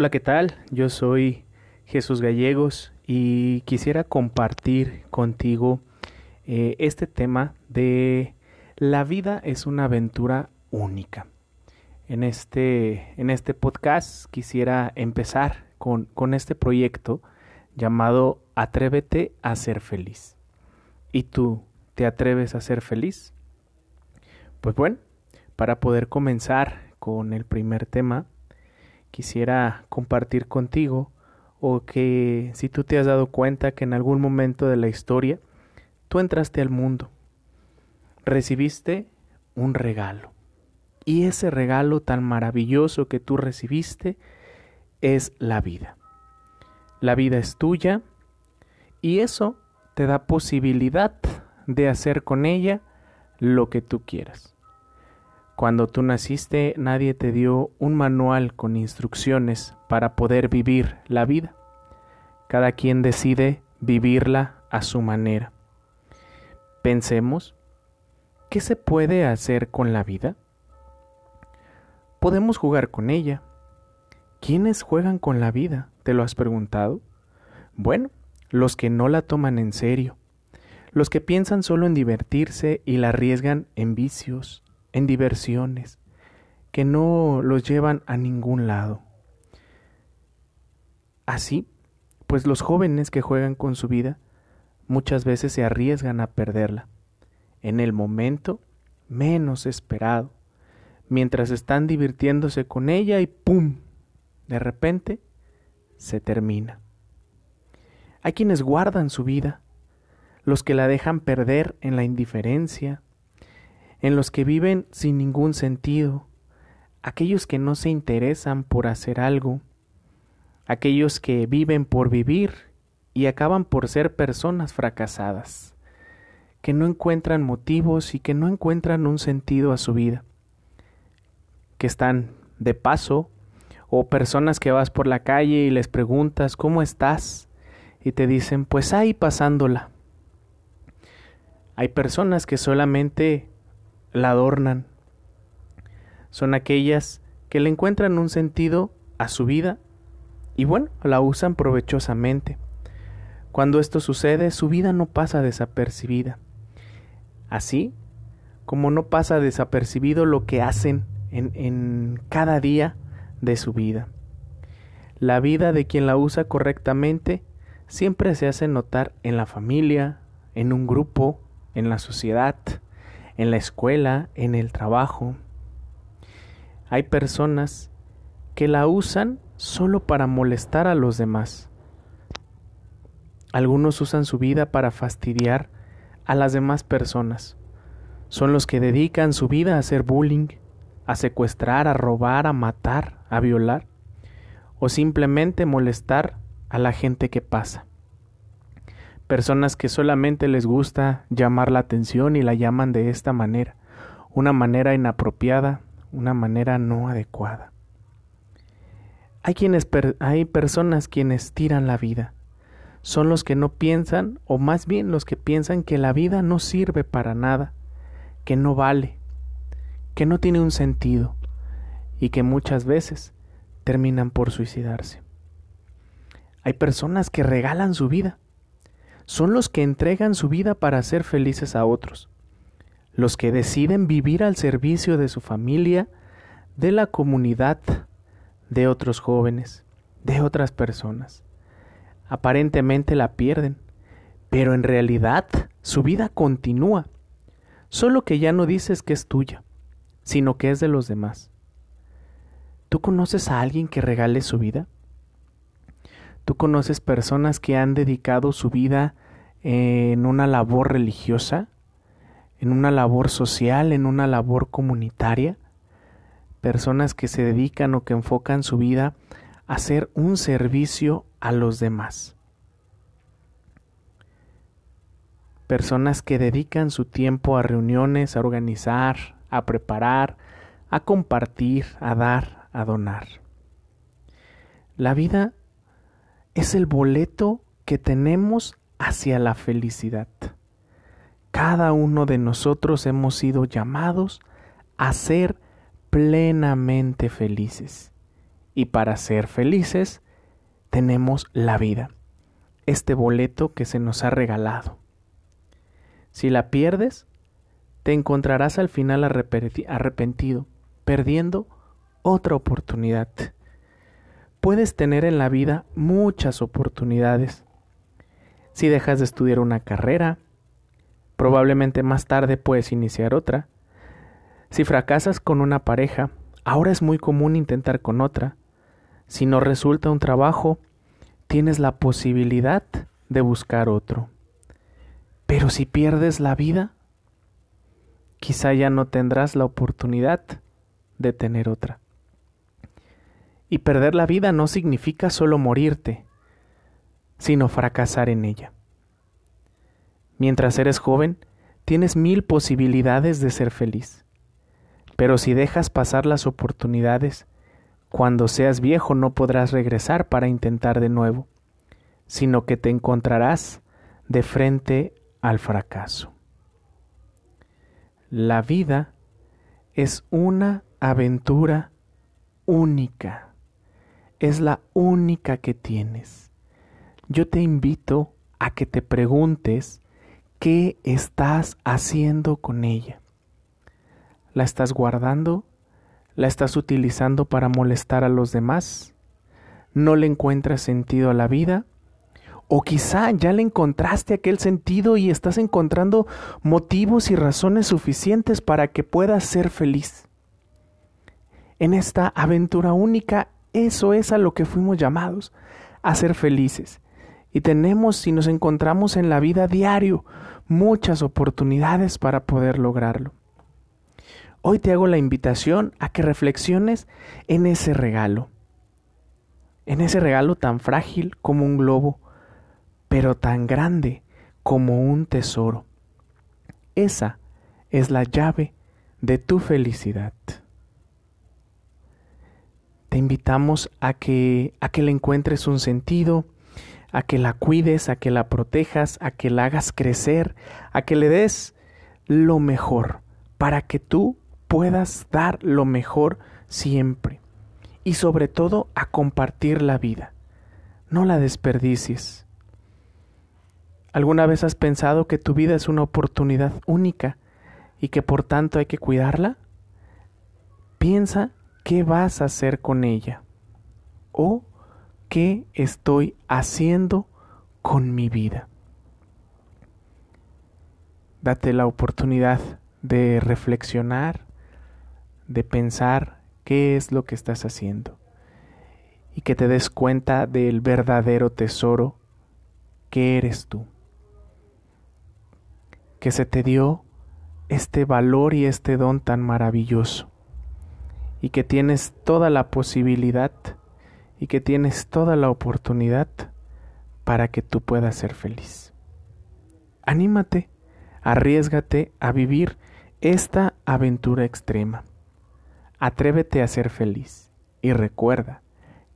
Hola, ¿qué tal? Yo soy Jesús Gallegos y quisiera compartir contigo eh, este tema de la vida es una aventura única. En este, en este podcast quisiera empezar con, con este proyecto llamado Atrévete a ser feliz. ¿Y tú te atreves a ser feliz? Pues bueno, para poder comenzar con el primer tema, quisiera compartir contigo o que si tú te has dado cuenta que en algún momento de la historia tú entraste al mundo, recibiste un regalo. Y ese regalo tan maravilloso que tú recibiste es la vida. La vida es tuya y eso te da posibilidad de hacer con ella lo que tú quieras. Cuando tú naciste nadie te dio un manual con instrucciones para poder vivir la vida. Cada quien decide vivirla a su manera. Pensemos, ¿qué se puede hacer con la vida? Podemos jugar con ella. ¿Quiénes juegan con la vida? ¿Te lo has preguntado? Bueno, los que no la toman en serio, los que piensan solo en divertirse y la arriesgan en vicios, en diversiones que no los llevan a ningún lado. Así, pues los jóvenes que juegan con su vida muchas veces se arriesgan a perderla, en el momento menos esperado, mientras están divirtiéndose con ella y ¡pum! De repente se termina. Hay quienes guardan su vida, los que la dejan perder en la indiferencia, en los que viven sin ningún sentido, aquellos que no se interesan por hacer algo, aquellos que viven por vivir y acaban por ser personas fracasadas, que no encuentran motivos y que no encuentran un sentido a su vida, que están de paso, o personas que vas por la calle y les preguntas ¿cómo estás? y te dicen pues ahí pasándola. Hay personas que solamente la adornan. Son aquellas que le encuentran un sentido a su vida y bueno, la usan provechosamente. Cuando esto sucede, su vida no pasa desapercibida. Así como no pasa desapercibido lo que hacen en, en cada día de su vida. La vida de quien la usa correctamente siempre se hace notar en la familia, en un grupo, en la sociedad, en la escuela, en el trabajo. Hay personas que la usan solo para molestar a los demás. Algunos usan su vida para fastidiar a las demás personas. Son los que dedican su vida a hacer bullying, a secuestrar, a robar, a matar, a violar o simplemente molestar a la gente que pasa personas que solamente les gusta llamar la atención y la llaman de esta manera, una manera inapropiada, una manera no adecuada. Hay quienes hay personas quienes tiran la vida. Son los que no piensan o más bien los que piensan que la vida no sirve para nada, que no vale, que no tiene un sentido y que muchas veces terminan por suicidarse. Hay personas que regalan su vida son los que entregan su vida para hacer felices a otros, los que deciden vivir al servicio de su familia, de la comunidad, de otros jóvenes, de otras personas. Aparentemente la pierden, pero en realidad su vida continúa, solo que ya no dices que es tuya, sino que es de los demás. ¿Tú conoces a alguien que regale su vida? ¿Tú conoces personas que han dedicado su vida en una labor religiosa, en una labor social, en una labor comunitaria? Personas que se dedican o que enfocan su vida a hacer un servicio a los demás. Personas que dedican su tiempo a reuniones, a organizar, a preparar, a compartir, a dar, a donar. La vida es el boleto que tenemos hacia la felicidad. Cada uno de nosotros hemos sido llamados a ser plenamente felices. Y para ser felices tenemos la vida, este boleto que se nos ha regalado. Si la pierdes, te encontrarás al final arrepentido, perdiendo otra oportunidad. Puedes tener en la vida muchas oportunidades. Si dejas de estudiar una carrera, probablemente más tarde puedes iniciar otra. Si fracasas con una pareja, ahora es muy común intentar con otra. Si no resulta un trabajo, tienes la posibilidad de buscar otro. Pero si pierdes la vida, quizá ya no tendrás la oportunidad de tener otra. Y perder la vida no significa solo morirte, sino fracasar en ella. Mientras eres joven, tienes mil posibilidades de ser feliz. Pero si dejas pasar las oportunidades, cuando seas viejo no podrás regresar para intentar de nuevo, sino que te encontrarás de frente al fracaso. La vida es una aventura única. Es la única que tienes. Yo te invito a que te preguntes qué estás haciendo con ella. ¿La estás guardando? ¿La estás utilizando para molestar a los demás? ¿No le encuentras sentido a la vida? O quizá ya le encontraste aquel sentido y estás encontrando motivos y razones suficientes para que puedas ser feliz. En esta aventura única, eso es a lo que fuimos llamados, a ser felices. Y tenemos, si nos encontramos en la vida diario, muchas oportunidades para poder lograrlo. Hoy te hago la invitación a que reflexiones en ese regalo, en ese regalo tan frágil como un globo, pero tan grande como un tesoro. Esa es la llave de tu felicidad. Te invitamos a que a que le encuentres un sentido, a que la cuides, a que la protejas, a que la hagas crecer, a que le des lo mejor para que tú puedas dar lo mejor siempre y sobre todo a compartir la vida. No la desperdicies. ¿Alguna vez has pensado que tu vida es una oportunidad única y que por tanto hay que cuidarla? Piensa qué vas a hacer con ella o qué estoy haciendo con mi vida. Date la oportunidad de reflexionar, de pensar qué es lo que estás haciendo y que te des cuenta del verdadero tesoro que eres tú que se te dio este valor y este don tan maravilloso y que tienes toda la posibilidad y que tienes toda la oportunidad para que tú puedas ser feliz. Anímate, arriesgate a vivir esta aventura extrema. Atrévete a ser feliz y recuerda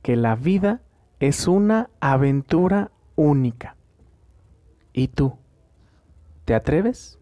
que la vida es una aventura única. ¿Y tú? ¿Te atreves?